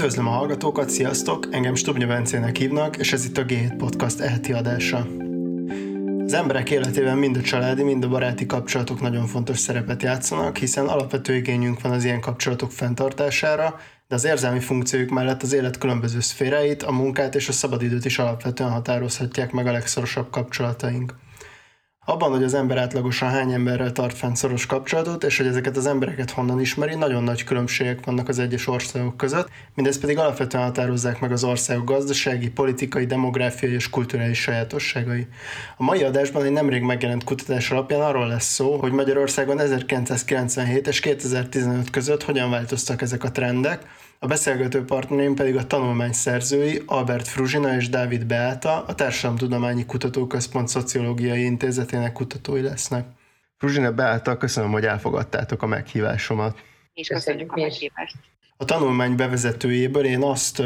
Üdvözlöm a hallgatókat, sziasztok! Engem Stubnya Bencének hívnak, és ez itt a G7 Podcast eheti adása. Az emberek életében mind a családi, mind a baráti kapcsolatok nagyon fontos szerepet játszanak, hiszen alapvető igényünk van az ilyen kapcsolatok fenntartására, de az érzelmi funkciójuk mellett az élet különböző szféráit, a munkát és a szabadidőt is alapvetően határozhatják meg a legszorosabb kapcsolataink. Abban, hogy az ember átlagosan hány emberrel tart fenn szoros kapcsolatot, és hogy ezeket az embereket honnan ismeri, nagyon nagy különbségek vannak az egyes országok között, mindez pedig alapvetően határozzák meg az országok gazdasági, politikai, demográfiai és kulturális sajátosságai. A mai adásban egy nemrég megjelent kutatás alapján arról lesz szó, hogy Magyarországon 1997 és 2015 között hogyan változtak ezek a trendek, a beszélgető partnereim pedig a tanulmány szerzői Albert Fruzsina és Dávid Beáta, a Társadalomtudományi Kutatóközpont Szociológiai Intézetének kutatói lesznek. Fruzsina Beáta, köszönöm, hogy elfogadtátok a meghívásomat. És köszönjük a meghívást. A tanulmány bevezetőjéből én azt ö,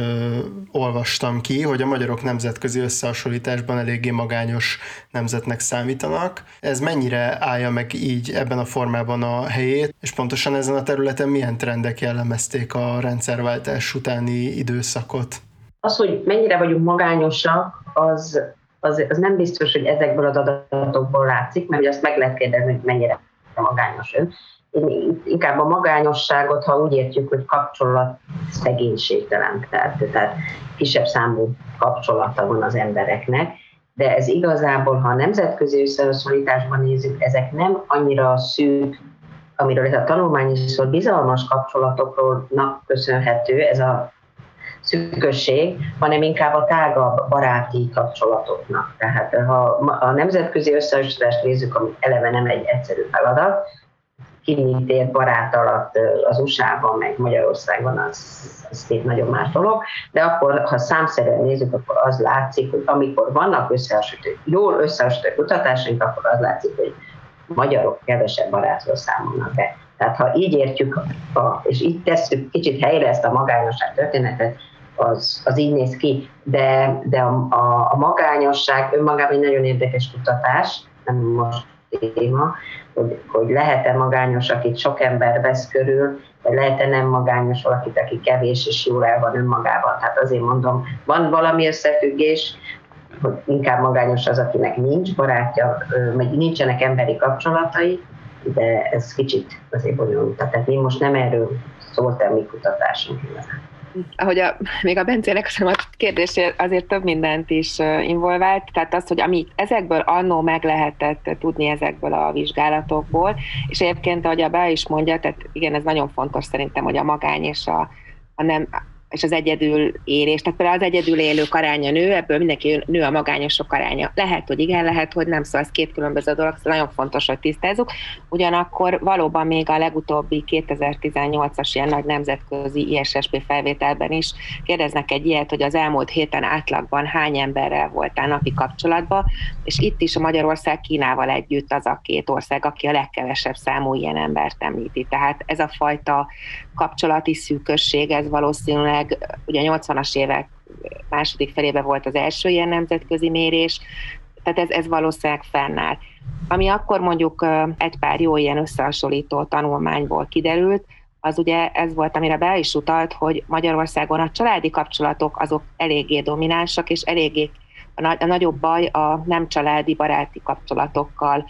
olvastam ki, hogy a magyarok nemzetközi összehasonlításban eléggé magányos nemzetnek számítanak. Ez mennyire állja meg így ebben a formában a helyét, és pontosan ezen a területen milyen trendek jellemezték a rendszerváltás utáni időszakot? Az, hogy mennyire vagyunk magányosak, az, az, az nem biztos, hogy ezekből az adatokból látszik, mert azt meg lehet kérdezni, hogy mennyire magányos ön inkább a magányosságot, ha úgy értjük, hogy kapcsolat szegénységtelen, tehát, tehát kisebb számú kapcsolata van az embereknek, de ez igazából, ha a nemzetközi összehasonlításban nézzük, ezek nem annyira szűk, amiről ez a tanulmány is szól, bizalmas kapcsolatokról köszönhető ez a szűkösség, hanem inkább a tágabb baráti kapcsolatoknak. Tehát ha a nemzetközi összehasonlítást nézzük, ami eleve nem egy egyszerű feladat, kinyitért barát alatt az USA-ban, meg Magyarországon, az, az két nagyon más dolog, de akkor, ha számszerűen nézzük, akkor az látszik, hogy amikor vannak összehasonlító, jól összehasonlító kutatásaink, akkor az látszik, hogy magyarok kevesebb barátról számolnak be. Tehát ha így értjük, a, és így tesszük kicsit helyre ezt a magányosság történetet, az, az így néz ki, de, de a, a, a magányosság önmagában egy nagyon érdekes kutatás, nem most téma, hogy, hogy lehet-e magányos, akit sok ember vesz körül, vagy lehet-e nem magányos valakit, aki kevés és jól el van önmagával. Tehát azért mondom, van valami összefüggés, hogy inkább magányos az, akinek nincs barátja, vagy nincsenek emberi kapcsolatai, de ez kicsit azért bonyolult. Tehát mi most nem erről szólt a mi kutatásunk ahogy a, még a Bencének a kérdés azért több mindent is involvált, tehát az, hogy amit ezekből annó meg lehetett tudni ezekből a vizsgálatokból, és egyébként, ahogy a Be is mondja, tehát igen, ez nagyon fontos szerintem, hogy a magány és a, a nem, és az egyedül élés, tehát például az egyedül élők aránya nő, ebből mindenki nő a magányosok aránya. Lehet, hogy igen, lehet, hogy nem, szóval ez két különböző dolog, szóval nagyon fontos, hogy tisztázzuk. Ugyanakkor valóban még a legutóbbi 2018-as ilyen nagy nemzetközi ISSP felvételben is kérdeznek egy ilyet, hogy az elmúlt héten átlagban hány emberrel voltál napi kapcsolatban, és itt is a Magyarország Kínával együtt az a két ország, aki a legkevesebb számú ilyen embert említi. Tehát ez a fajta kapcsolati szűkösség, ez valószínűleg ugye 80-as évek második felébe volt az első ilyen nemzetközi mérés, tehát ez, ez valószínűleg fennáll. Ami akkor mondjuk egy pár jó ilyen összehasonlító tanulmányból kiderült, az ugye ez volt, amire be is utalt, hogy Magyarországon a családi kapcsolatok azok eléggé dominánsak, és eléggé a, a nagyobb baj a nem családi baráti kapcsolatokkal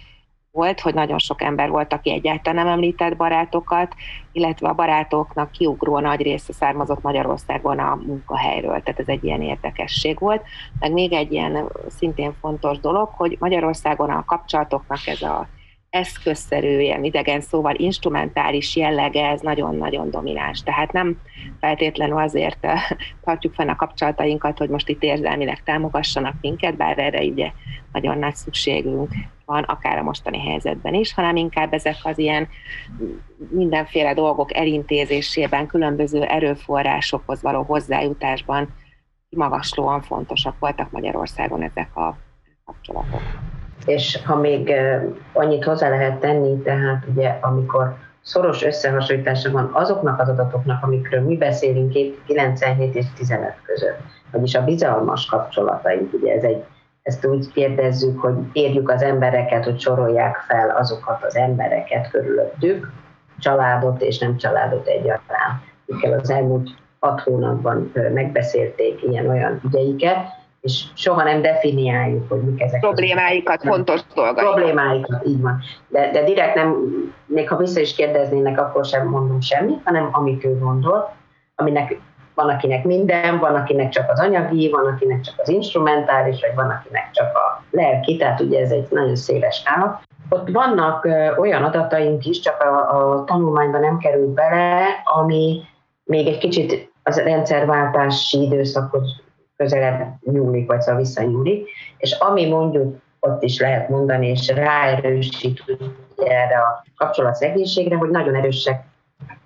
volt, hogy nagyon sok ember volt, aki egyáltalán nem említett barátokat, illetve a barátoknak kiugró nagy része származott Magyarországon a munkahelyről, tehát ez egy ilyen érdekesség volt. Meg még egy ilyen szintén fontos dolog, hogy Magyarországon a kapcsolatoknak ez a eszközszerű, ilyen idegen szóval instrumentális jellege, ez nagyon-nagyon domináns. Tehát nem feltétlenül azért eh, tartjuk fenn a kapcsolatainkat, hogy most itt érzelmileg támogassanak minket, bár erre ugye nagyon nagy szükségünk van, akár a mostani helyzetben is, hanem inkább ezek az ilyen mindenféle dolgok elintézésében, különböző erőforrásokhoz való hozzájutásban magaslóan fontosak voltak Magyarországon ezek a kapcsolatok. És ha még annyit hozzá lehet tenni, tehát ugye amikor szoros összehasonlítása van azoknak az adatoknak, amikről mi beszélünk 97 és 15 között, vagyis a bizalmas kapcsolataink, ugye ez egy ezt úgy kérdezzük, hogy érjük az embereket, hogy sorolják fel azokat az embereket körülöttük, családot és nem családot egyaránt, akikkel az elmúlt hat hónapban megbeszélték ilyen-olyan ügyeiket, és soha nem definiáljuk, hogy mik ezek. Problémáikat, az fontos dolgok. Problémáikat, így van. De, de direkt nem, még ha vissza is kérdeznének, akkor sem mondunk semmit, hanem amit ő gondol, aminek van, akinek minden, van, akinek csak az anyagi, van, akinek csak az instrumentális, vagy van, akinek csak a lelki, tehát ugye ez egy nagyon széles skala. Ott vannak olyan adataink is, csak a, a tanulmányban nem került bele, ami még egy kicsit az rendszerváltási időszakhoz közelebb nyúlik, vagy szóval visszanyúlik, és ami mondjuk ott is lehet mondani, és ráerősít erre a kapcsolatszegénységre, hogy nagyon erősek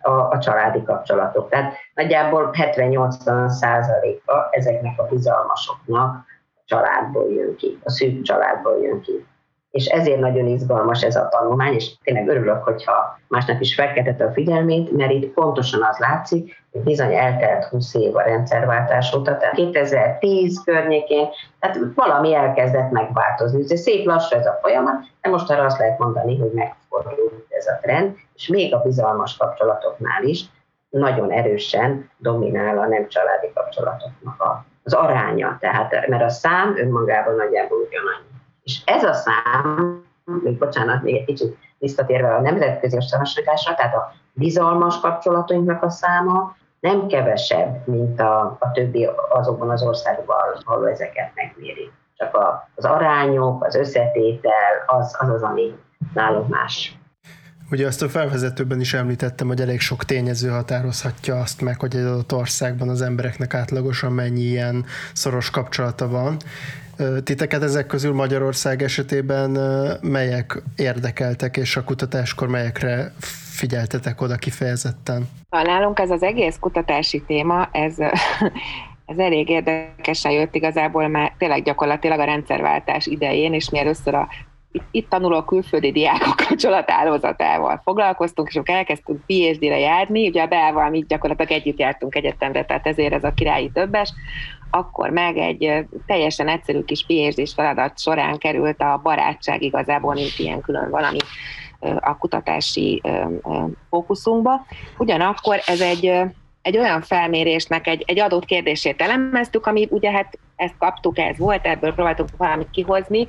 a, a családi kapcsolatok. Tehát nagyjából 70-80 százaléka ezeknek a bizalmasoknak a családból jön ki, a szűk családból jön ki és ezért nagyon izgalmas ez a tanulmány, és tényleg örülök, hogyha másnak is felkeltette a figyelmét, mert itt pontosan az látszik, hogy bizony eltelt 20 év a rendszerváltás óta, tehát 2010 környékén, tehát valami elkezdett megváltozni. Ez szép lassú ez a folyamat, de most arra azt lehet mondani, hogy megfordult ez a trend, és még a bizalmas kapcsolatoknál is nagyon erősen dominál a nem családi kapcsolatoknak az aránya, tehát mert a szám önmagában nagyjából ugyanannyi. És ez a szám, még bocsánat, még egy kicsit visszatérve a nemzetközi összehasonlításra, tehát a bizalmas kapcsolatainknak a száma nem kevesebb, mint a, a többi azokban az országokban, ahol ezeket megméri. Csak a, az arányok, az összetétel, az az, az ami nálunk más. Ugye azt a felvezetőben is említettem, hogy elég sok tényező határozhatja azt meg, hogy egy adott országban az embereknek átlagosan mennyi ilyen szoros kapcsolata van, Titeket ezek közül Magyarország esetében melyek érdekeltek, és a kutatáskor melyekre figyeltetek oda kifejezetten? Nálunk ez az egész kutatási téma, ez, ez elég érdekesen jött igazából már tényleg gyakorlatilag a rendszerváltás idején, és mi először a itt tanuló külföldi diákok kapcsolatállózatával foglalkoztunk, és akkor elkezdtünk PhD-re járni, ugye a Beával mi gyakorlatilag együtt jártunk egyetemre, tehát ezért ez a királyi többes, akkor meg egy teljesen egyszerű kis phd feladat során került a barátság igazából, mint ilyen külön valami a kutatási fókuszunkba. Ugyanakkor ez egy, egy olyan felmérésnek egy, egy adott kérdését elemeztük, ami ugye hát ezt kaptuk, ez volt, ebből próbáltuk valamit kihozni,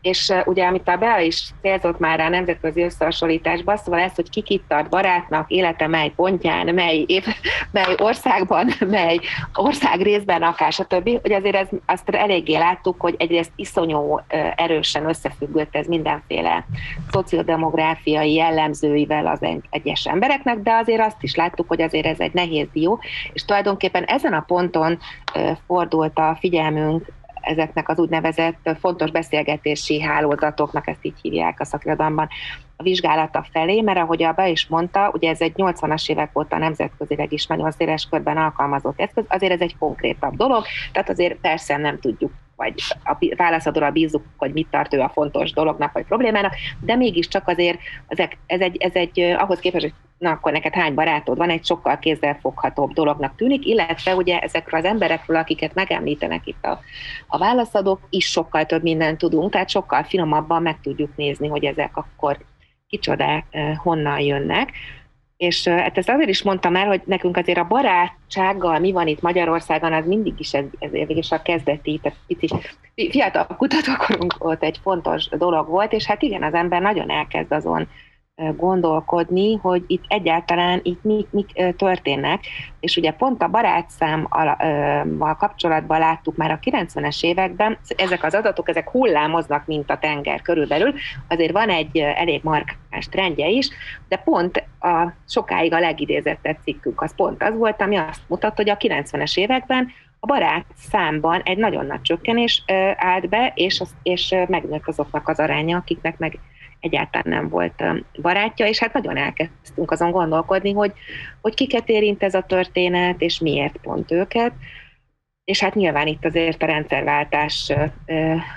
és ugye amit a Bea is célzott már a nemzetközi összehasonlításban, szóval ez, hogy ki kit tart barátnak, élete mely pontján, mely, év, mely országban, mely ország részben, akár stb., hogy azért ez, azt eléggé láttuk, hogy egyrészt iszonyú erősen összefüggött ez mindenféle szociodemográfiai jellemzőivel az egyes embereknek, de azért azt is láttuk, hogy azért ez egy nehéz dió, és tulajdonképpen ezen a ponton fordult a figyelmünk ezeknek az úgynevezett fontos beszélgetési hálózatoknak, ezt így hívják a szakirodalomban, a vizsgálata felé, mert ahogy Abba is mondta, ugye ez egy 80-as évek óta nemzetközileg is nagyon széles körben alkalmazott eszköz, azért ez egy konkrétabb dolog, tehát azért persze nem tudjuk vagy a válaszadóra bízzuk, hogy mit tart ő a fontos dolognak, vagy problémának, de mégiscsak azért ezek, ez egy, ez egy ahhoz képest, hogy na akkor neked hány barátod van, egy sokkal kézzelfoghatóbb dolognak tűnik, illetve ugye ezekről az emberekről, akiket megemlítenek itt a, a válaszadók, is sokkal több mindent tudunk, tehát sokkal finomabban meg tudjuk nézni, hogy ezek akkor kicsodák honnan jönnek. És hát ezt azért is mondtam el, hogy nekünk azért a barátsággal mi van itt Magyarországon, az mindig is ez, ez is a kezdeti, tehát itt is fiatal kutatókorunk volt egy fontos dolog volt, és hát igen, az ember nagyon elkezd azon gondolkodni, hogy itt egyáltalán itt mik, mik történnek, és ugye pont a barátszámmal kapcsolatban láttuk már a 90-es években, ezek az adatok, ezek hullámoznak, mint a tenger körülbelül, azért van egy elég markáns trendje is, de pont a sokáig a legidézettebb cikkünk az pont az volt, ami azt mutat, hogy a 90-es években a barát számban egy nagyon nagy csökkenés állt be, és, és megnőtt azoknak az aránya, akiknek meg egyáltalán nem volt barátja, és hát nagyon elkezdtünk azon gondolkodni, hogy, hogy kiket érint ez a történet, és miért pont őket. És hát nyilván itt azért a rendszerváltás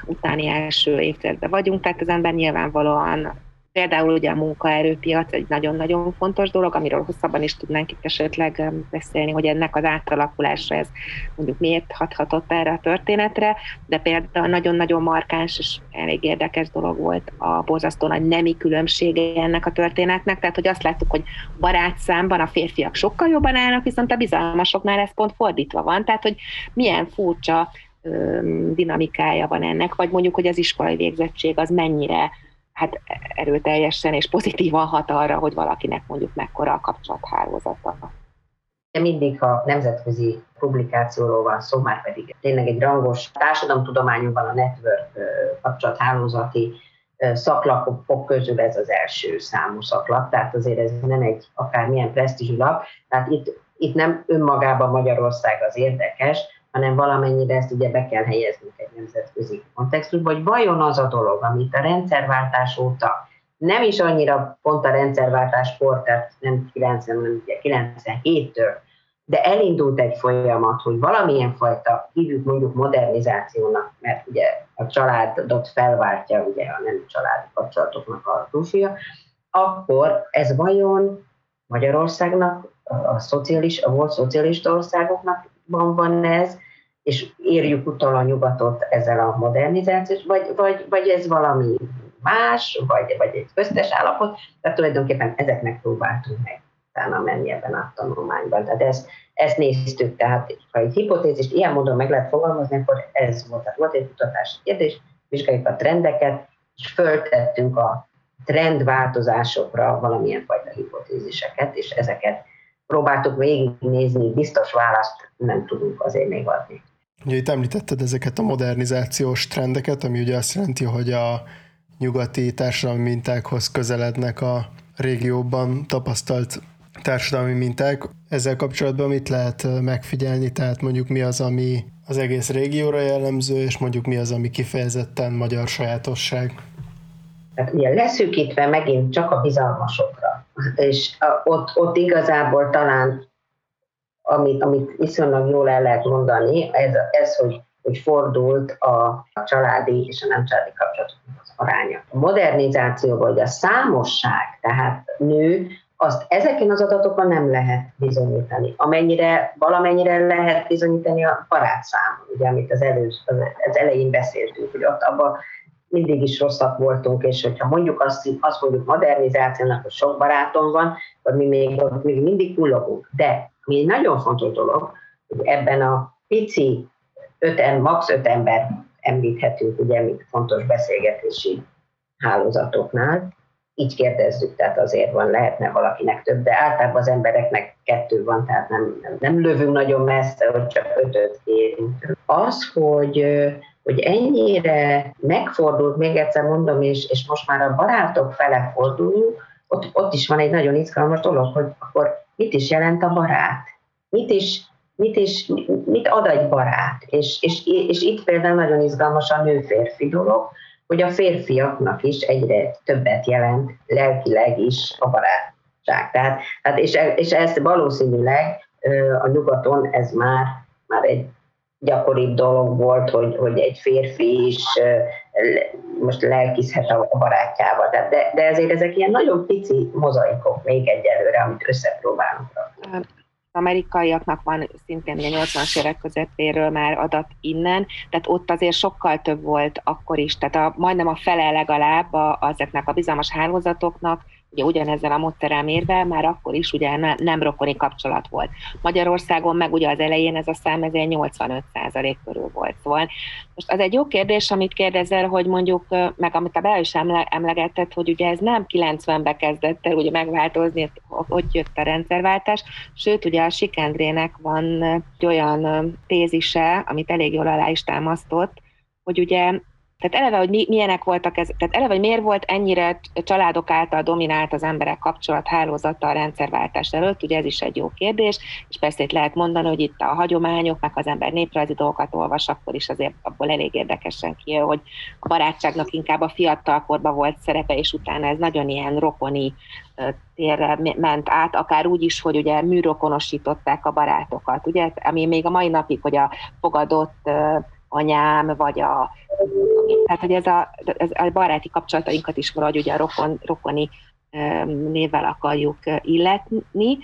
utáni első évtizedben vagyunk, tehát az ember nyilvánvalóan Például ugye a munkaerőpiac egy nagyon-nagyon fontos dolog, amiről hosszabban is tudnánk itt esetleg beszélni, hogy ennek az átalakulásra ez mondjuk miért hathatott erre a történetre, de például nagyon-nagyon markáns és elég érdekes dolog volt a borzasztó nagy nemi különbsége ennek a történetnek, tehát hogy azt láttuk, hogy barátszámban a férfiak sokkal jobban állnak, viszont a bizalmasoknál ez pont fordítva van, tehát hogy milyen furcsa dinamikája van ennek, vagy mondjuk, hogy az iskolai végzettség az mennyire hát erőteljesen és pozitívan hat arra, hogy valakinek mondjuk mekkora a kapcsolathálózata. Mindig, ha nemzetközi publikációról van szó, már pedig tényleg egy rangos társadalomtudományunkban a network kapcsolathálózati szaklapok közül ez az első számú szaklap, tehát azért ez nem egy akármilyen presztízsű lap, tehát itt, itt nem önmagában Magyarország az érdekes, hanem valamennyire ezt ugye be kell helyeznünk egy nemzetközi kontextusba, hogy vajon az a dolog, amit a rendszerváltás óta nem is annyira pont a rendszerváltáskor, tehát nem 90, hanem ugye 97-től, de elindult egy folyamat, hogy valamilyen fajta, hívjuk mondjuk modernizációnak, mert ugye a családot felváltja ugye a nem családi kapcsolatoknak a túlsúlya, akkor ez vajon Magyarországnak, a, szocialis, a volt szocialista országoknak van, van ez, és érjük utol a nyugatot ezzel a modernizációs, vagy, vagy, vagy ez valami más, vagy, vagy egy köztes állapot, tehát tulajdonképpen ezeknek próbáltunk meg utána menni ebben a tanulmányban. Tehát ezt, ezt néztük, tehát ha egy hipotézist ilyen módon meg lehet fogalmazni, akkor ez volt. Tehát volt egy kutatási kérdés, vizsgáljuk a trendeket, és föltettünk a trendváltozásokra valamilyen fajta hipotéziseket, és ezeket próbáltuk végignézni, biztos választ nem tudunk azért még adni. Ugye itt említetted ezeket a modernizációs trendeket, ami ugye azt jelenti, hogy a nyugati társadalmi mintákhoz közelednek a régióban tapasztalt társadalmi minták. Ezzel kapcsolatban mit lehet megfigyelni, tehát mondjuk mi az, ami az egész régióra jellemző, és mondjuk mi az, ami kifejezetten magyar sajátosság? Tehát ugye leszűkítve megint csak a bizalmasokra, és ott, ott igazából talán amit, amit viszonylag jól el lehet mondani, ez, ez hogy, hogy fordult a, családi és a nem családi kapcsolatoknak az aránya. A modernizáció vagy a számosság, tehát nő, azt ezeken az adatokon nem lehet bizonyítani. Amennyire, valamennyire lehet bizonyítani a barátszámon, ugye, amit az, elő, az, az elején beszéltünk, hogy ott abban mindig is rosszak voltunk, és hogyha mondjuk azt, azt mondjuk modernizációnak, hogy sok barátom van, akkor mi még, még mindig kullogunk. De egy nagyon fontos dolog, hogy ebben a pici, öt, max. öt ember említhetünk, ugye, mint fontos beszélgetési hálózatoknál, így kérdezzük, tehát azért van, lehetne valakinek több, de általában az embereknek kettő van, tehát nem, nem, nem lövünk nagyon messze, hogy csak ötöt kérünk. Az, hogy, hogy ennyire megfordult, még egyszer mondom, és, és most már a barátok fele forduljunk, ott, ott is van egy nagyon izgalmas dolog, hogy akkor mit is jelent a barát, mit is, mit, is, mit ad egy barát. És, és, és itt például nagyon izgalmas a nő-férfi dolog, hogy a férfiaknak is egyre többet jelent lelkileg is a barátság. Tehát, hát és, és ezt valószínűleg a nyugaton ez már, már egy gyakoribb dolog volt, hogy, hogy egy férfi is most lelkizhet a barátjával. De, de ezért ezek ilyen nagyon pici mozaikok még egyelőre, amit összepróbálunk amerikaiaknak van szintén a 80-as évek közepéről már adat innen, tehát ott azért sokkal több volt akkor is, tehát a, majdnem a fele legalább a, ezeknek a bizalmas hálózatoknak ugye ugyanezzel a módszerrel mérve, már akkor is ugye ne, nem rokoni kapcsolat volt. Magyarországon meg ugye az elején ez a szám ez 85% körül volt. Szóval most az egy jó kérdés, amit kérdezel, hogy mondjuk, meg amit a be is emle, emlegetett, hogy ugye ez nem 90-ben kezdett el ugye megváltozni, hogy jött a rendszerváltás, sőt ugye a Sikendrének van egy olyan tézise, amit elég jól alá is támasztott, hogy ugye tehát eleve, hogy mi, milyenek voltak ez, tehát eleve, hogy miért volt ennyire családok által dominált az emberek kapcsolat hálózata a rendszerváltás előtt, ugye ez is egy jó kérdés, és persze itt lehet mondani, hogy itt a hagyományok, meg az ember néprajzi dolgokat olvas, akkor is azért abból elég érdekesen kijön, hogy a barátságnak inkább a fiatalkorban volt szerepe, és utána ez nagyon ilyen rokoni térre ment át, akár úgy is, hogy ugye műrokonosították a barátokat, ugye, ami még a mai napig, hogy a fogadott anyám, vagy a Tehát, hogy ez a, ez a baráti kapcsolatainkat is valahogy ugye a rokon, rokoni névvel akarjuk illetni,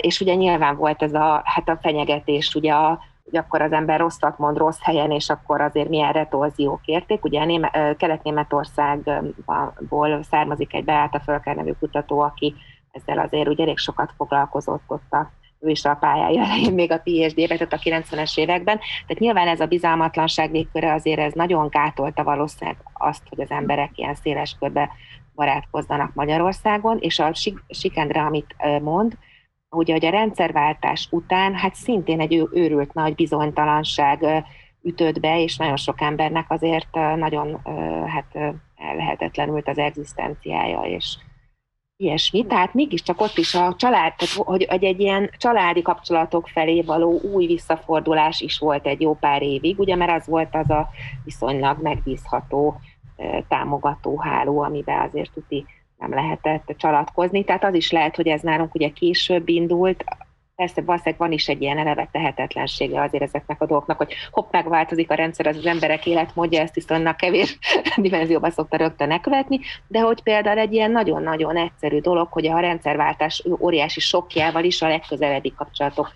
és ugye nyilván volt ez a, hát a fenyegetés, ugye a, hogy akkor az ember rosszat mond rossz helyen, és akkor azért milyen retorziók érték. Ugye Néme, Kelet-Németországból származik egy Beáta Fölker nevű kutató, aki ezzel azért ugye elég sokat foglalkozott ott a ő is a pályája elején, még a PhD-be, tehát a 90-es években. Tehát nyilván ez a bizalmatlanság végköre azért ez nagyon gátolta valószínűleg azt, hogy az emberek ilyen széles körbe barátkozzanak Magyarországon, és a Sikendre, amit mond, ugye, hogy a rendszerváltás után hát szintén egy őrült nagy bizonytalanság ütött be, és nagyon sok embernek azért nagyon hát ellehetetlenült az egzisztenciája, és ilyesmi. Tehát mégiscsak ott is a család, tehát hogy, hogy egy ilyen családi kapcsolatok felé való új visszafordulás is volt egy jó pár évig, ugye, mert az volt az a viszonylag megbízható támogató háló, amiben azért tuti nem lehetett csalatkozni. Tehát az is lehet, hogy ez nálunk ugye később indult, persze valószínűleg van is egy ilyen eleve tehetetlensége azért ezeknek a dolgoknak, hogy hopp, megváltozik a rendszer, az az emberek életmódja, ezt viszonylag kevés dimenzióban szokta rögtön nekövetni, de hogy például egy ilyen nagyon-nagyon egyszerű dolog, hogy a rendszerváltás óriási sokjával is a legközelebbi kapcsolatok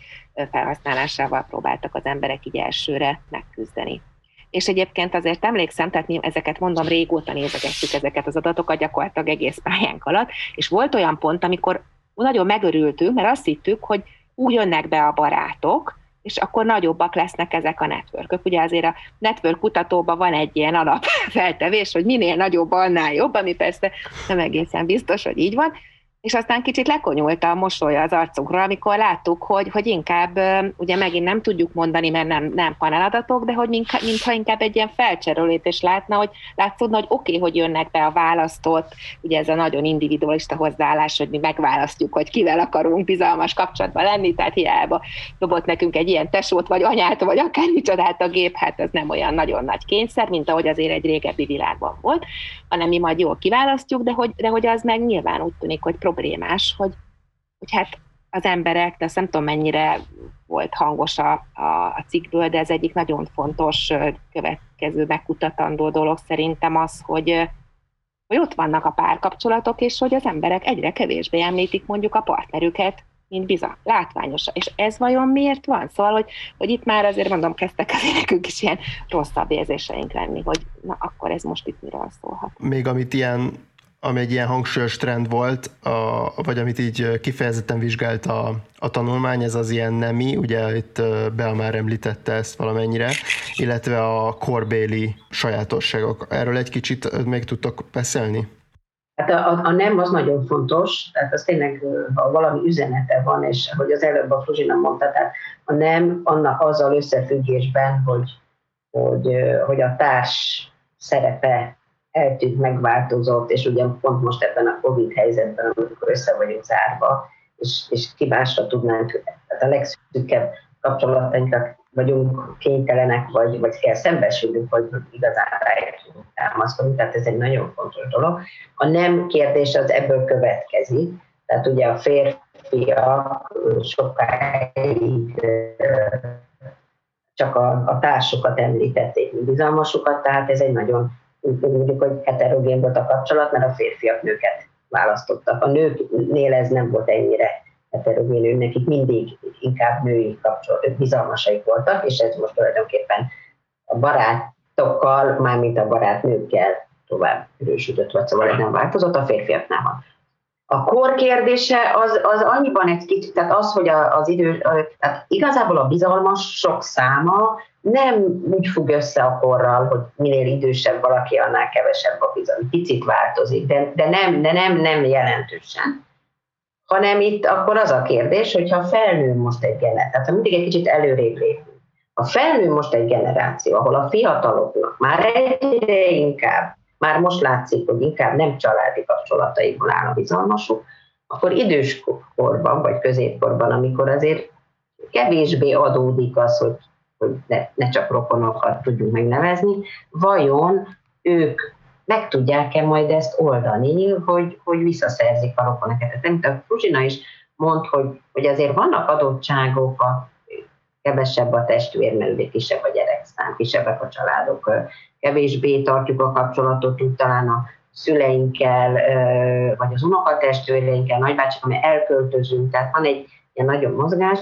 felhasználásával próbáltak az emberek így elsőre megküzdeni. És egyébként azért emlékszem, tehát mi ezeket mondom, régóta nézegettük ezeket az adatokat gyakorlatilag egész pályánk alatt, és volt olyan pont, amikor nagyon megörültünk, mert azt hittük, hogy úgy jönnek be a barátok, és akkor nagyobbak lesznek ezek a networkök. Ugye azért a network kutatóban van egy ilyen alapfeltevés, hogy minél nagyobb, annál jobb, ami persze nem egészen biztos, hogy így van, és aztán kicsit lekonyult a mosolya az arcunkra, amikor láttuk, hogy, hogy inkább, ugye megint nem tudjuk mondani, mert nem, nem paneladatok, de hogy mintha inkább egy ilyen felcserélés látna, hogy látszódna, hogy oké, okay, hogy jönnek be a választott, ugye ez a nagyon individualista hozzáállás, hogy mi megválasztjuk, hogy kivel akarunk bizalmas kapcsolatban lenni, tehát hiába dobott nekünk egy ilyen tesót, vagy anyát, vagy akár micsodát a gép, hát ez nem olyan nagyon nagy kényszer, mint ahogy azért egy régebbi világban volt, hanem mi majd jól kiválasztjuk, de hogy, de hogy az meg nyilván úgy tűnik, hogy problémás, hogy, hogy hát az emberek, de azt nem tudom mennyire volt hangos a, a, a cikkből, de ez egyik nagyon fontos következő megkutatandó dolog szerintem az, hogy, hogy ott vannak a párkapcsolatok, és hogy az emberek egyre kevésbé említik mondjuk a partnerüket, mint bizony, látványos. És ez vajon miért van? Szóval, hogy, hogy itt már azért mondom, kezdtek azért nekünk is ilyen rosszabb érzéseink lenni, hogy na akkor ez most itt miről szólhat. Még amit ilyen ami egy ilyen hangsúlyos trend volt, a, vagy amit így kifejezetten vizsgált a, a tanulmány, ez az ilyen nemi, ugye itt Bea már említette ezt valamennyire, illetve a korbéli sajátosságok. Erről egy kicsit még tudtok beszélni? Hát a, a, a nem az nagyon fontos, tehát az tényleg, ha valami üzenete van, és hogy az előbb a Fruzsina mondta, tehát a nem annak azzal összefüggésben, hogy, hogy, hogy a társ szerepe eltűnt, megváltozott, és ugye pont most ebben a Covid helyzetben, amikor össze vagyunk zárva, és, és ki másra tudnánk, tehát a legszűkebb kapcsolatainkra vagyunk kénytelenek, vagy, vagy kell szembesülnünk, vagy igazán rájuk tudunk támaszkodni, tehát ez egy nagyon fontos dolog. A nem kérdés az ebből következik, tehát ugye a férfiak sokáig csak a, a társukat említették, bizalmasukat, tehát ez egy nagyon mondjuk, hogy heterogén volt a kapcsolat, mert a férfiak nőket választottak. A nőknél ez nem volt ennyire heterogén, ő nekik mindig inkább női kapcsolat, bizalmasaik voltak, és ez most tulajdonképpen a barátokkal, mármint a barátnőkkel tovább erősödött, vagy szóval ez nem változott, a férfiaknál van. A kor kérdése az, az annyiban egy kicsit, tehát az, hogy az idő, tehát igazából a bizalmas sok száma nem úgy függ össze a korral, hogy minél idősebb valaki, annál kevesebb a bizalom. Picit változik, de, de, nem, de nem, nem jelentősen. Hanem itt akkor az a kérdés, hogyha felnő most egy generáció, tehát ha mindig egy kicsit előrébb lépünk, ha felnő most egy generáció, ahol a fiataloknak már egyre inkább, már most látszik, hogy inkább nem családi kapcsolataikból áll a bizalmasuk, akkor időskorban vagy középkorban, amikor azért kevésbé adódik az, hogy hogy ne, ne csak rokonokat tudjunk megnevezni, vajon ők meg tudják-e majd ezt oldani, hogy, hogy visszaszerzik a rokonokat. Amit a Fruzsina is mond, hogy, hogy azért vannak adottságok, a kevesebb a testvér, mert ugye kisebb a gyerekszám, kisebbek a családok, kevésbé tartjuk a kapcsolatot, úgy talán a szüleinkkel, vagy az unokatestvéreinkkel, nagybácsik, ami elköltözünk, tehát van egy ilyen nagyon mozgás,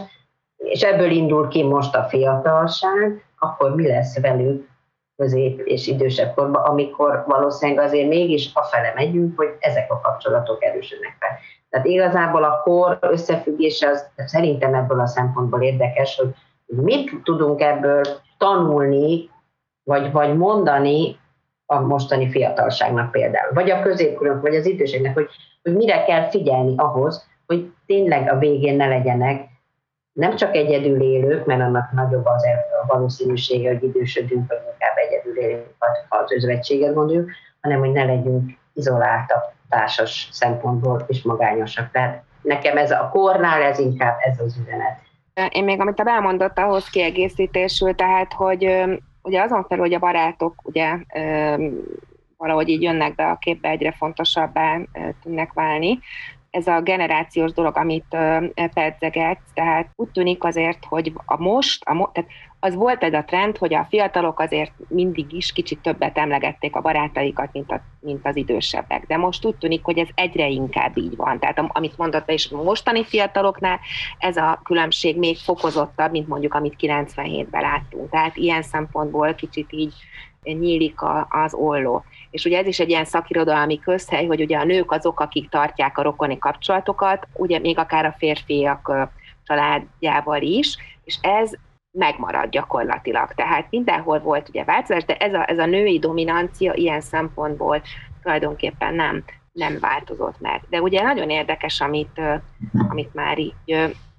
és ebből indul ki most a fiatalság, akkor mi lesz velük közép és idősebb korban, amikor valószínűleg azért mégis afele megyünk, hogy ezek a kapcsolatok erősödnek fel. Tehát igazából a kor összefüggése az szerintem ebből a szempontból érdekes, hogy mit tudunk ebből tanulni, vagy, vagy mondani a mostani fiatalságnak például, vagy a középkorunk, vagy az időségnek, hogy, hogy mire kell figyelni ahhoz, hogy tényleg a végén ne legyenek nem csak egyedül élők, mert annak nagyobb az a valószínűsége, hogy idősödünk, vagy inkább egyedül élők, ha az özvegységet gondoljuk, hanem hogy ne legyünk izoláltak társas szempontból és magányosak. Tehát nekem ez a kornál ez inkább ez az üzenet. Én még amit a elmondott, ahhoz kiegészítésül, tehát, hogy ugye azon felül, hogy a barátok ugye valahogy így jönnek be a képbe, egyre fontosabbá tűnnek válni, ez a generációs dolog, amit pedzegetsz, tehát úgy tűnik azért, hogy a most, a mo- tehát az volt ez a trend, hogy a fiatalok azért mindig is kicsit többet emlegették a barátaikat, mint, a, mint az idősebbek. De most úgy tűnik, hogy ez egyre inkább így van. Tehát amit mondott is mostani fiataloknál, ez a különbség még fokozottabb, mint mondjuk amit 97-ben láttunk. Tehát ilyen szempontból kicsit így nyílik az olló. És ugye ez is egy ilyen szakirodalmi közhely, hogy ugye a nők azok, akik tartják a rokoni kapcsolatokat, ugye még akár a férfiak családjával is, és ez megmarad gyakorlatilag. Tehát mindenhol volt ugye változás, de ez a, ez a női dominancia ilyen szempontból tulajdonképpen nem, nem változott meg. De ugye nagyon érdekes, amit, amit már így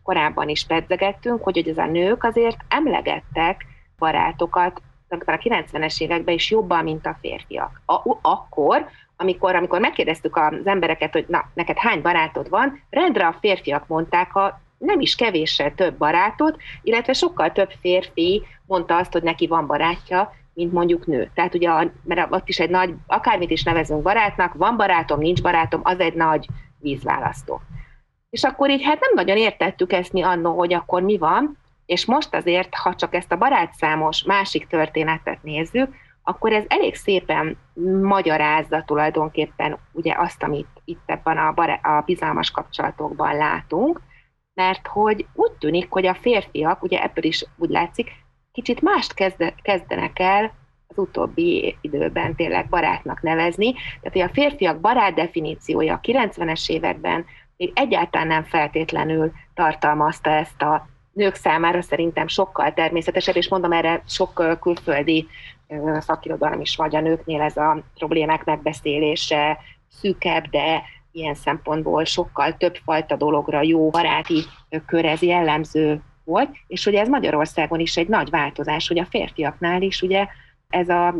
korábban is pedzegettünk, hogy, hogy ez a nők azért emlegettek barátokat a 90-es években is jobban, mint a férfiak. A, akkor, amikor, amikor megkérdeztük az embereket, hogy na, neked hány barátod van, rendre a férfiak mondták a nem is kevéssel több barátot, illetve sokkal több férfi mondta azt, hogy neki van barátja, mint mondjuk nő. Tehát ugye, mert ott is egy nagy, akármit is nevezünk barátnak, van barátom, nincs barátom, az egy nagy vízválasztó. És akkor így hát nem nagyon értettük ezt mi annó, hogy akkor mi van, és most azért, ha csak ezt a barátszámos másik történetet nézzük, akkor ez elég szépen magyarázza tulajdonképpen ugye azt, amit itt ebben a, bará- a bizalmas kapcsolatokban látunk, mert hogy úgy tűnik, hogy a férfiak, ugye ebből is úgy látszik, kicsit mást kezde, kezdenek el az utóbbi időben tényleg barátnak nevezni. Tehát, hogy a férfiak barát definíciója a 90-es években még egyáltalán nem feltétlenül tartalmazta ezt a nők számára szerintem sokkal természetesebb, és mondom erre sok külföldi szakirodalom is vagy. A nőknél ez a problémák megbeszélése szűkebb, de ilyen szempontból sokkal több fajta dologra jó baráti kör ez jellemző volt, és ugye ez Magyarországon is egy nagy változás, hogy a férfiaknál is ugye ez a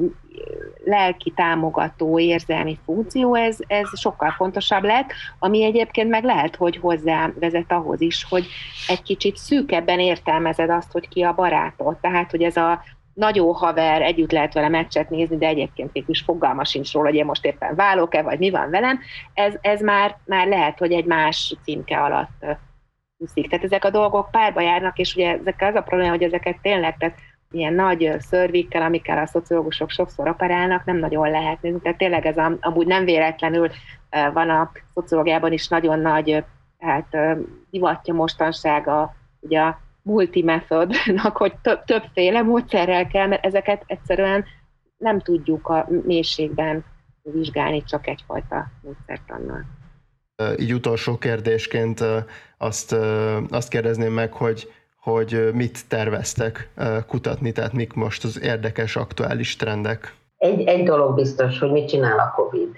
lelki támogató érzelmi funkció, ez, ez sokkal fontosabb lett, ami egyébként meg lehet, hogy hozzá vezet ahhoz is, hogy egy kicsit szűkebben értelmezed azt, hogy ki a barátod. Tehát, hogy ez a nagyon haver, együtt lehet vele meccset nézni, de egyébként még is fogalma sincs róla, hogy én most éppen válok-e, vagy mi van velem, ez, ez már, már lehet, hogy egy más címke alatt úszik. Tehát ezek a dolgok párba járnak, és ugye ezek az a probléma, hogy ezeket tényleg, tehát ilyen nagy szörvikkel, amikkel a szociológusok sokszor operálnak, nem nagyon lehet nézni. Tehát tényleg ez a, amúgy nem véletlenül van a szociológiában is nagyon nagy hát, divatja mostanság a, ugye a multimethodnak, hogy több, többféle módszerrel kell, mert ezeket egyszerűen nem tudjuk a mélységben vizsgálni csak egyfajta módszertannal. Így utolsó kérdésként azt, azt kérdezném meg, hogy hogy mit terveztek kutatni, tehát mik most az érdekes, aktuális trendek? Egy, egy dolog biztos, hogy mit csinál a COVID.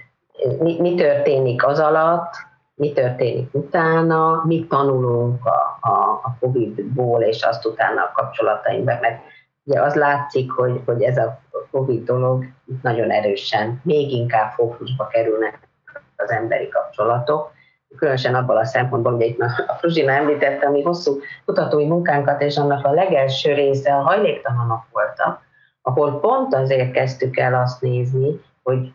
Mi, mi történik az alatt, mi történik utána, mit tanulunk a, a, a COVID-ból, és azt utána a kapcsolatainkban, mert ugye az látszik, hogy, hogy ez a COVID dolog nagyon erősen, még inkább fókuszba kerülnek az emberi kapcsolatok, különösen abban a szempontból, hogy itt a Fruzsina említette, ami hosszú kutatói munkánkat, és annak a legelső része a hajléktalanok voltak, ahol pont azért kezdtük el azt nézni, hogy,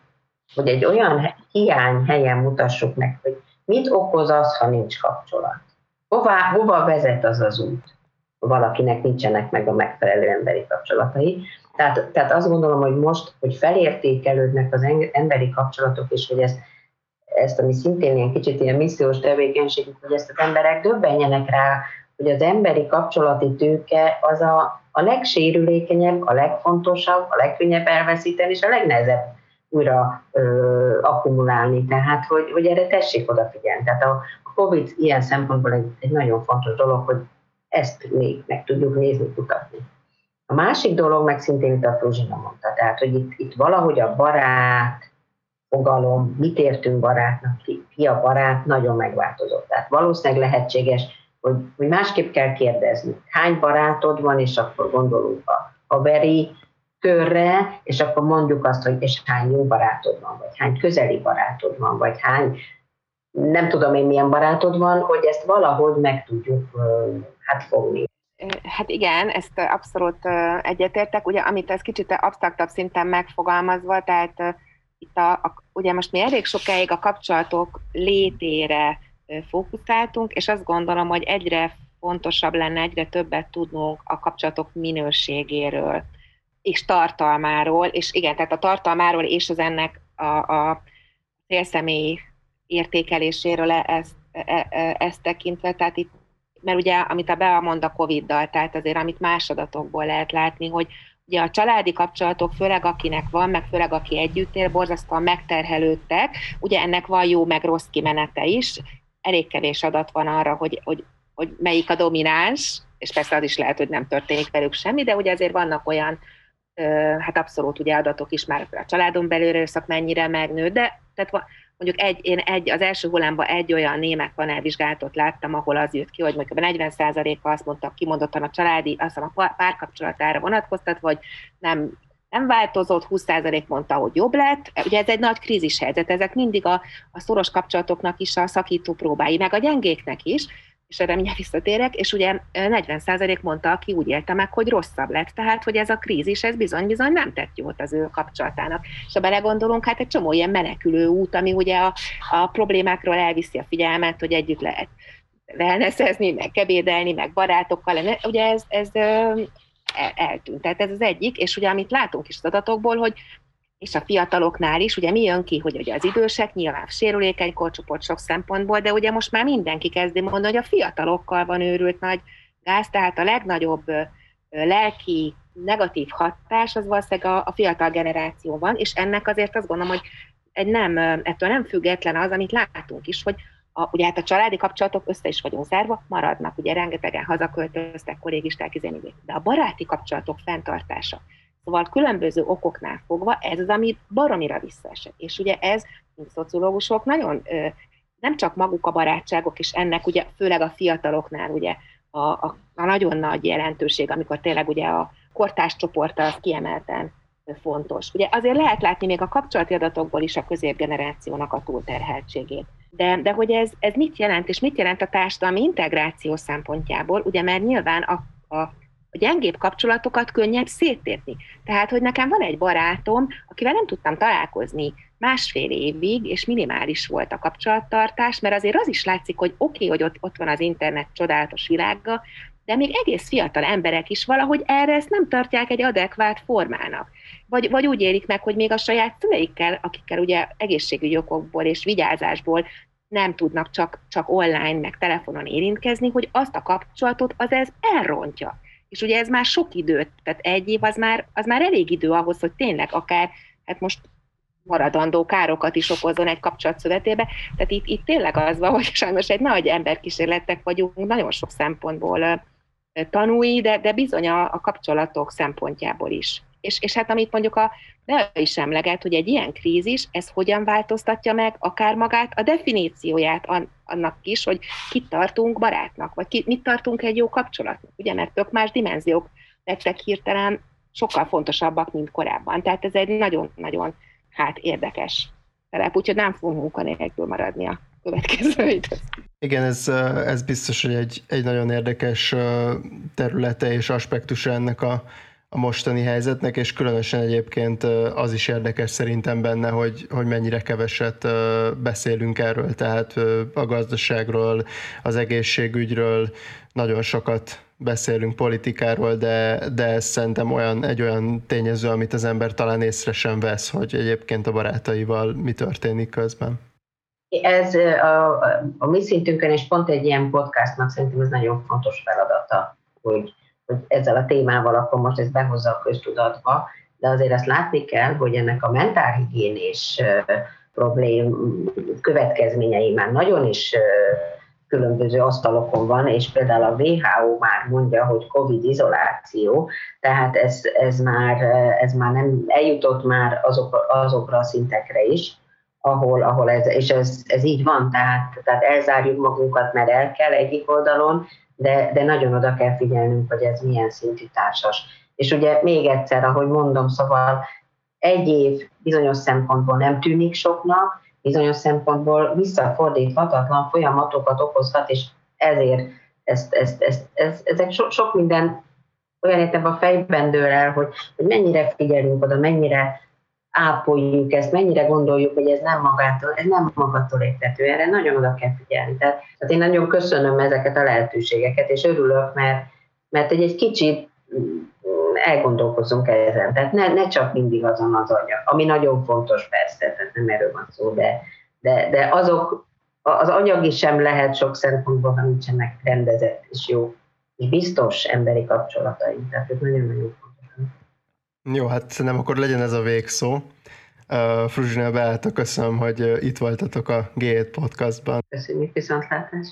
hogy egy olyan hiány helyen mutassuk meg, hogy mit okoz az, ha nincs kapcsolat. Hová, hova vezet az az út, valakinek nincsenek meg a megfelelő emberi kapcsolatai. Tehát, tehát azt gondolom, hogy most, hogy felértékelődnek az emberi kapcsolatok, és hogy ezt, ezt ami szintén ilyen kicsit ilyen missziós tevékenység, hogy ezt az emberek döbbenjenek rá, hogy az emberi kapcsolati tőke az a, a legsérülékenyebb, a legfontosabb, a legkönnyebb elveszíteni, és a legnehezebb újra ö, akkumulálni. Tehát, hogy, hogy erre tessék odafigyelni. Tehát a, a COVID ilyen szempontból egy, egy nagyon fontos dolog, hogy ezt még meg tudjuk nézni, kutatni. A másik dolog meg szintén itt a Fruzsina mondta, tehát, hogy itt, itt valahogy a barát, fogalom, mit értünk barátnak, ki, ki a barát, nagyon megváltozott. Tehát valószínűleg lehetséges, hogy, hogy másképp kell kérdezni. Hány barátod van, és akkor gondolunk a haveri körre, és akkor mondjuk azt, hogy és hány jó barátod van, vagy hány közeli barátod van, vagy hány nem tudom én milyen barátod van, hogy ezt valahogy meg tudjuk hát fogni. Hát igen, ezt abszolút egyetértek. Ugye, amit ez kicsit absztraktabb szinten megfogalmazva, tehát itt a, a, ugye most mi elég sokáig a kapcsolatok létére fókuszáltunk, és azt gondolom, hogy egyre fontosabb lenne, egyre többet tudnunk a kapcsolatok minőségéről és tartalmáról, és igen, tehát a tartalmáról és az ennek a, a értékeléséről e, ezt, e, e, ezt tekintve, tehát itt, mert ugye, amit a Bea mond a Covid-dal, tehát azért, amit más adatokból lehet látni, hogy ugye a családi kapcsolatok, főleg akinek van, meg főleg aki együtt él, borzasztóan megterhelődtek, ugye ennek van jó, meg rossz kimenete is, elég kevés adat van arra, hogy, hogy, hogy melyik a domináns, és persze az is lehet, hogy nem történik velük semmi, de ugye azért vannak olyan, hát abszolút ugye adatok is már a családon belül erőszak mennyire megnő, de tehát mondjuk egy, én egy, az első hullámban egy olyan német panelvizsgálatot láttam, ahol az jött ki, hogy mondjuk a 40%-a azt mondta, kimondottan a családi, azt a párkapcsolatára vonatkoztat, hogy nem nem változott, 20% mondta, hogy jobb lett. Ugye ez egy nagy krízis helyzet, ezek mindig a, a szoros kapcsolatoknak is a szakító próbái, meg a gyengéknek is, és erre mindjárt visszatérek, és ugye 40% mondta, aki úgy élte meg, hogy rosszabb lett. Tehát, hogy ez a krízis, ez bizony-bizony nem tett jót az ő kapcsolatának. És ha belegondolunk, hát egy csomó ilyen menekülő út, ami ugye a, a problémákról elviszi a figyelmet, hogy együtt lehet wellnessezni, meg kebédelni, meg barátokkal, ugye ez, ez eltűnt. Tehát ez az egyik, és ugye amit látunk is az adatokból, hogy és a fiataloknál is, ugye mi jön ki, hogy ugye az idősek nyilván sérülékeny korcsoport sok szempontból, de ugye most már mindenki kezdi mondani, hogy a fiatalokkal van őrült nagy gáz, tehát a legnagyobb lelki negatív hatás az valószínűleg a, a fiatal generáció van, és ennek azért azt gondolom, hogy egy nem, ettől nem független az, amit látunk is, hogy a, ugye hát a családi kapcsolatok össze is vagyunk zárva, maradnak, ugye rengetegen hazaköltöztek, kollégisták, izénigék, de a baráti kapcsolatok fenntartása, Szóval különböző okoknál fogva ez az, ami baromira visszaesett. És ugye ez, mint szociológusok, nagyon nem csak maguk a barátságok, és ennek ugye főleg a fiataloknál ugye a, a, a nagyon nagy jelentőség, amikor tényleg ugye a kortás csoport az kiemelten fontos. Ugye azért lehet látni még a kapcsolati adatokból is a középgenerációnak a túlterheltségét. De, de hogy ez, ez mit jelent, és mit jelent a társadalmi integráció szempontjából, ugye mert nyilván a, a a gyengébb kapcsolatokat könnyebb széttérni. Tehát, hogy nekem van egy barátom, akivel nem tudtam találkozni másfél évig, és minimális volt a kapcsolattartás, mert azért az is látszik, hogy oké, okay, hogy ott, ott van az internet csodálatos világa, de még egész fiatal emberek is valahogy erre ezt nem tartják egy adekvát formának. Vagy, vagy úgy élik meg, hogy még a saját szüleikkel, akikkel ugye egészségügyi okokból és vigyázásból nem tudnak csak, csak online, meg telefonon érintkezni, hogy azt a kapcsolatot az ez elrontja. És ugye ez már sok időt, tehát egy év az már, az már elég idő ahhoz, hogy tényleg akár, hát most maradandó károkat is okozzon egy kapcsolat szövetébe. Tehát itt, itt tényleg az van, hogy sajnos egy nagy emberkísérletek vagyunk, nagyon sok szempontból tanúi, de, de bizony a, a kapcsolatok szempontjából is. És, és hát amit mondjuk a Bea is emleget, hogy egy ilyen krízis, ez hogyan változtatja meg akár magát a definícióját annak is, hogy kit tartunk barátnak, vagy ki, mit tartunk egy jó kapcsolatnak, ugye, mert tök más dimenziók lettek hirtelen sokkal fontosabbak, mint korábban. Tehát ez egy nagyon-nagyon hát érdekes terep, úgyhogy nem fogunk munkanélkül maradni a következő időt. Igen, ez, ez biztos, hogy egy, egy nagyon érdekes területe és aspektusa ennek a, a mostani helyzetnek, és különösen egyébként az is érdekes szerintem benne, hogy, hogy mennyire keveset beszélünk erről, tehát a gazdaságról, az egészségügyről nagyon sokat beszélünk politikáról, de, de ez szerintem olyan, egy olyan tényező, amit az ember talán észre sem vesz, hogy egyébként a barátaival mi történik közben. Ez a, a mi szintünkön, és pont egy ilyen podcastnak szerintem ez nagyon fontos feladata, hogy, ezzel a témával akkor most ez behozza a köztudatba, de azért azt látni kell, hogy ennek a mentálhigiénés problém következményei már nagyon is különböző asztalokon van, és például a WHO már mondja, hogy COVID izoláció, tehát ez, ez, már, ez már nem eljutott már azok, azokra a szintekre is, ahol, ahol ez, és ez, ez így van, tehát, tehát elzárjuk magunkat, mert el kell egyik oldalon, de, de nagyon oda kell figyelnünk, hogy ez milyen szintű társas. És ugye még egyszer, ahogy mondom, szóval egy év bizonyos szempontból nem tűnik soknak, bizonyos szempontból visszafordíthatatlan folyamatokat okozhat, és ezért ezt, ezt, ezt, ezt, ezek so, sok minden olyan értem a fejben dől el, hogy, hogy mennyire figyelünk oda, mennyire ápoljuk ezt, mennyire gondoljuk, hogy ez nem magától, ez nem magától értető, erre nagyon oda kell figyelni. Tehát, tehát én nagyon köszönöm ezeket a lehetőségeket, és örülök, mert, mert egy, egy kicsit elgondolkozzunk ezen. Tehát ne, ne csak mindig azon az anyag, ami nagyon fontos persze, tehát nem erről van szó, de, de, de azok, az anyagi sem lehet sok szempontból, ha nincsenek rendezett és jó és biztos emberi kapcsolataink. Tehát ez nagyon-nagyon fontos. Jó, hát szerintem akkor legyen ez a végszó. Uh, Fruzsina Beáta, köszönöm, hogy itt voltatok a G7 podcastban. Köszönjük, viszontlátás!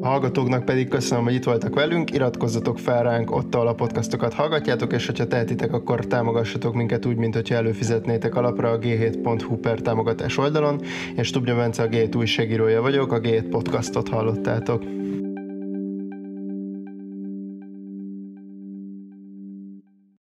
A hallgatóknak pedig köszönöm, hogy itt voltak velünk, iratkozzatok fel ránk ott, ahol a podcastokat hallgatjátok, és hogyha tehetitek, akkor támogassatok minket úgy, mint hogyha előfizetnétek alapra a g7.hu per támogatás oldalon. és Stubnya Bence a G7 újságírója vagyok, a G7 podcastot hallottátok.